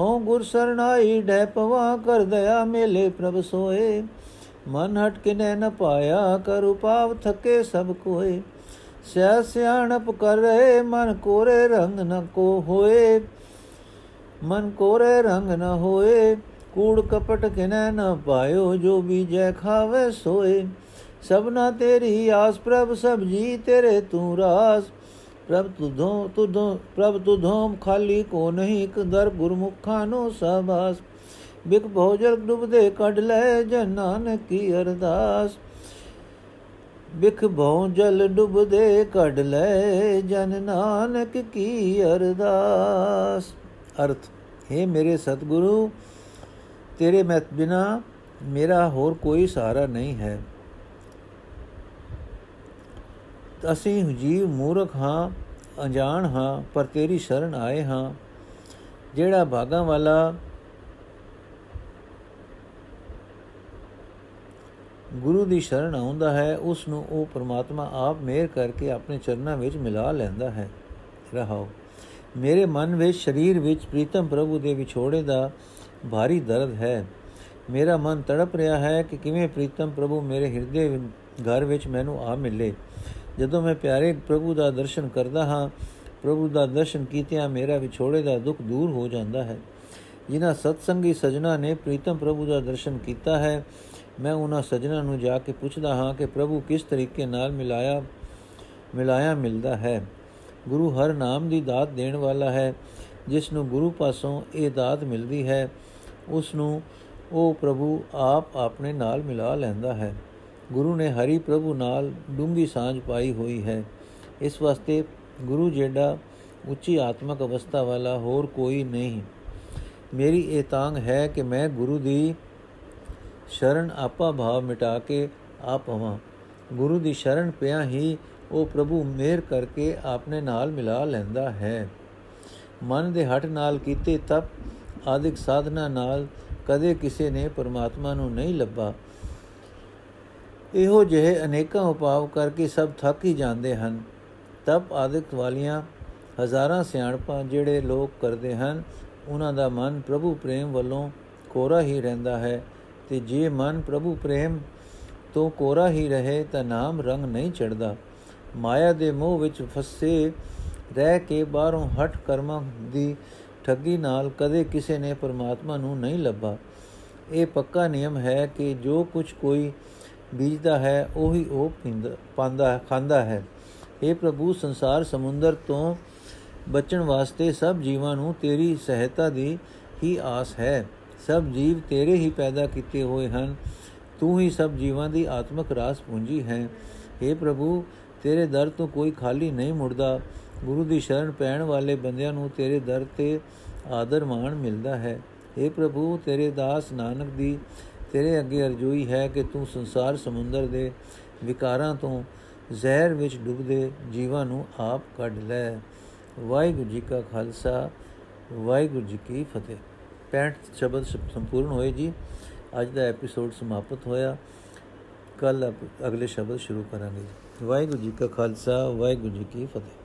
ਹਉ ਗੁਰ ਸਰਣਾਈ ਡੈ ਪਵਾ ਕਰ ਦਇਆ ਮੇਲੇ ਪ੍ਰਭ ਸੋਏ। ਮਨ ਹਟ ਕੇ ਨ ਪਾਇਆ, ਕਰ ਉਪਾਵ ਥਕੇ ਸਭ ਕੋਏ। ਸਿਆ ਸਿਆਣਪ ਕਰ ਰਹੇ ਮਨ ਕੋਰੇ ਰੰਗ ਨ ਕੋ ਹੋਏ। ਮਨ ਕੋਰੇ ਰੰਗ ਨ ਹੋਏ, ਕੂੜ ਕਪਟ ਕਿਨੈ ਨ ਪਾਇਓ, ਜੋ ਬੀਜੈ ਖਾਵੇ ਸੋਏ। ਸਭਨਾ ਤੇਰੀ ਆਸ ਪ੍ਰਭ, ਸਭ ਜੀ ਤੇਰੇ ਤੂੰ ਰਾਸ। ਪ੍ਰਭ ਤੁਧੋਂ ਤੁਧੋਂ ਪ੍ਰਭ ਤੁਧੋਂ ਖਾਲੀ ਕੋ ਨਹੀਂ ਇੱਕ ਦਰ ਗੁਰਮੁਖਾਂ ਨੂੰ ਸਬਾਸ ਬਿਕ ਭੋਜਲ ਡੁਬਦੇ ਕੱਢ ਲੈ ਜਨ ਨਾਨਕ ਕੀ ਅਰਦਾਸ। ਬਿਖ ਭਉ ਜਲ ਡੁਬਦੇ ਕੱਢ ਲੈ ਜਨ ਨਾਨਕ ਕੀ ਅਰਦਾਸ। ਅਰਥ, ਹੈ ਮੇਰੇ ਸਤਿਗੁਰੂ, ਤੇਰੇ ਮੈਂ ਬਿਨਾ ਮੇਰਾ ਹੋਰ ਕੋਈ ਸਹਾਰਾ ਨਹੀਂ ਹੈ। ਅਸੀਂ ਜੀਵ ਮੂਰਖ ਹਾਂ, ਅਣਜਾਣ ਹਾਂ, ਪਰ ਤੇਰੀ ਸ਼ਰਨ ਆਏ ਹਾਂ। ਜਿਹੜਾ ਭਾਗਾਂ ਵਾਲਾ ਗੁਰੂ ਦੀ ਸ਼ਰਨ ਆਉਂਦਾ ਹੈ ਉਸ ਨੂੰ ਉਹ ਪ੍ਰਮਾਤਮਾ ਆਪ ਮਿਹਰ ਕਰਕੇ ਆਪਣੇ ਚਰਨਾਂ ਵਿੱਚ ਮਿਲਾ ਲੈਂਦਾ ਹੈ। ਰਹਾਓ। ਮੇਰੇ ਮਨ ਵਿੱਚ, ਸਰੀਰ ਵਿੱਚ ਪ੍ਰੀਤਮ ਪ੍ਰਭੂ ਦੇ ਵਿਛੋੜੇ ਦਾ ਭਾਰੀ ਦਰਦ ਹੈ। ਮੇਰਾ ਮਨ ਤੜਪ ਰਿਹਾ ਹੈ ਕਿ ਕਿਵੇਂ ਪ੍ਰੀਤਮ ਪ੍ਰਭੂ ਮੇਰੇ ਹਿਰਦੇ ਘਰ ਵਿੱਚ ਮੈਨੂੰ ਆ ਮਿਲੇ। ਜਦੋਂ ਮੈਂ ਪਿਆਰੇ ਪ੍ਰਭੂ ਦਾ ਦਰਸ਼ਨ ਕਰਦਾ ਹਾਂ, ਪ੍ਰਭੂ ਦਾ ਦਰਸ਼ਨ ਕੀਤਿਆਂ ਮੇਰਾ ਵਿਛੋੜੇ ਦਾ ਦੁੱਖ ਦੂਰ ਹੋ ਜਾਂਦਾ ਹੈ। ਜਿਨ੍ਹਾਂ ਸਤਸੰਗੀ ਸਜਣਾ ਨੇ ਪ੍ਰੀਤਮ ਪ੍ਰਭੂ ਦਾ ਦਰਸ਼ਨ ਕੀਤਾ ਹੈ, ਮੈਂ ਉਹਨਾਂ ਸਜਣਾ ਨੂੰ ਜਾ ਕੇ ਪੁੱਛਦਾ ਹਾਂ ਕਿ ਪ੍ਰਭੂ ਕਿਸ ਤਰੀਕੇ ਨਾਲ ਮਿਲਾਇਆ ਮਿਲਾਇਆ ਮਿਲਦਾ ਹੈ। ਗੁਰੂ ਹਰ ਨਾਮ ਦੀ ਦਾਤ ਦੇਣ ਵਾਲਾ ਹੈ, ਜਿਸ ਨੂੰ ਗੁਰੂ ਪਾਸੋਂ ਇਹ ਦਾਤ ਮਿਲਦੀ ਹੈ, ਉਸ ਨੂੰ ਉਹ ਪ੍ਰਭੂ ਆਪ ਆਪਣੇ ਨਾਲ ਮਿਲਾ ਲੈਂਦਾ ਹੈ। ਗੁਰੂ ਨੇ ਹਰੀ ਪ੍ਰਭੂ ਨਾਲ ਡੂੰਗੀ ਸਾਂਝ ਪਾਈ ਹੋਈ ਹੈ। ਇਸ ਵਾਸਤੇ ਗੁਰੂ ਜਿਹੜਾ ਉੱਚੀ ਆਤਮਿਕ ਅਵਸਥਾ ਵਾਲਾ ਹੋਰ ਕੋਈ ਨਹੀਂ। ਮੇਰੀ ਇਹ ਤਾਂਗ ਹੈ ਕਿ ਮੈਂ ਗੁਰੂ ਦੀ ਸ਼ਰਨ ਆਪਾ ਭਾਵ ਮਿਟਾ ਕੇ ਆਪ ਹਵਾਂ ਗੁਰੂ ਦੀ ਸ਼ਰਨ ਪਿਆ ਹੀ ਉਹ ਪ੍ਰਭੂ ਮਿਹਰ ਕਰਕੇ ਆਪਣੇ ਨਾਲ ਮਿਲਾ ਲੈਂਦਾ ਹੈ। ਮਨ ਦੇ ਹਟ ਨਾਲ ਕੀਤੇ ਤਪ ਆਦਿਕ ਸਾਧਨਾ ਨਾਲ ਕਦੇ ਕਿਸੇ ਨੇ ਪਰਮਾਤਮਾ ਨੂੰ ਨਹੀਂ ਲੱਭਾ। ਇਹੋ ਜਿਹੇ ਅਨੇਕਾਂ ਉਪਾਅ ਕਰਕੇ ਸਭ ਥੱਕ ਹੀ ਜਾਂਦੇ ਹਨ। ਤਪ ਆਦਿਕ ਵਾਲੀਆਂ ਹਜ਼ਾਰਾਂ ਸਿਆਣਪਾਂ ਜਿਹੜੇ ਲੋਕ ਕਰਦੇ ਹਨ, ਉਹਨਾਂ ਦਾ ਮਨ ਪ੍ਰਭੂ ਪ੍ਰੇਮ ਵੱਲੋਂ ਕੋਰਾ ਹੀ ਰਹਿੰਦਾ ਹੈ ਤੇ ਜੇ ਮਨ ਪ੍ਰਭੂ ਪ੍ਰੇਮ ਤੋਂ ਕੋਰਾ ਹੀ ਰਹੇ ਤਾਂ ਨਾਮ ਰੰਗ ਨਹੀਂ ਚੜਦਾ ਮਾਇਆ ਦੇ ਮੋਹ ਵਿੱਚ ਫਸੇ ਰਹਿ ਕੇ ਬਾਹਰੋਂ ਹਟ ਕਰਮਾਂ ਦੀ ਠੱਗੀ ਨਾਲ ਕਦੇ ਕਿਸੇ ਨੇ ਪਰਮਾਤਮਾ ਨੂੰ ਨਹੀਂ ਲੱਭਾ। ਇਹ ਪੱਕਾ ਨਿਯਮ ਹੈ ਕਿ ਜੋ ਕੁਝ ਕੋਈ ਬੀਜਦਾ ਹੈ, ਉਹੀ ਉਹ ਪਿੰਦਾ, ਪਾਂਦਾ ਖਾਂਦਾ ਹੈ। हे ਪ੍ਰਭੂ, ਸੰਸਾਰ ਸਮੁੰਦਰ ਤੋਂ ਬਚਣ ਵਾਸਤੇ ਸਭ ਜੀਵਾਂ ਨੂੰ ਤੇਰੀ ਸਹਾਇਤਾ ਦੀ ਹੀ ਆਸ ਹੈ। ਸਭ ਜੀਵ ਤੇਰੇ ਹੀ ਪੈਦਾ ਕੀਤੇ ਹੋਏ ਹਨ। ਤੂੰ ਹੀ ਸਭ ਜੀਵਾਂ ਦੀ ਆਤਮਿਕ ਰਾਸ ਪੂੰਜੀ ਹੈ। हे ਪ੍ਰਭੂ, ਤੇਰੇ ਦਰ ਤੋਂ ਕੋਈ ਖਾਲੀ ਨਹੀਂ ਮੁੜਦਾ। ਗੁਰੂ ਦੀ ਸ਼ਰਨ ਪੈਣ ਵਾਲੇ ਬੰਦਿਆਂ ਨੂੰ ਤੇਰੇ ਦਰ ਤੇ ਆਦਰ ਮਾਣ ਮਿਲਦਾ ਹੈ। हे ਪ੍ਰਭੂ, ਤੇਰੇ ਦਾਸ ਨਾਨਕ ਦੀ ਤੇਰੇ ਅੱਗੇ ਅਰਜ਼ੋਈ ਹੈ ਕਿ ਤੂੰ ਸੰਸਾਰ ਸਮੁੰਦਰ ਦੇ ਵਿਕਾਰਾਂ ਤੋਂ ਜ਼ਹਿਰ ਵਿੱਚ ਡੁੱਬਦੇ ਜੀਵਾਂ ਨੂੰ ਆਪ ਕੱਢ ਲੈ। ਵਾਹਿਗੁਰੂ ਜੀ ਕਾ ਖਾਲਸਾ, ਵਾਹਿਗੁਰੂ ਜੀ ਕੀ ਫਤਿਹ। 65 ਸ਼ਬਦ ਸੰਪੂਰਨ ਹੋਏ ਜੀ। ਅੱਜ ਦਾ ਐਪੀਸੋਡ ਸਮਾਪਤ ਹੋਇਆ। ਕੱਲ ਅਗਲੇ ਸ਼ਬਦ ਸ਼ੁਰੂ ਕਰਾਂਗੇ ਵਾਹਿਗੁਰੂ ਜੀ ਕਾ ਖਾਲਸਾ, ਵਾਹਿਗੁਰੂ ਜੀ ਕੀ ਫਤਿਹ।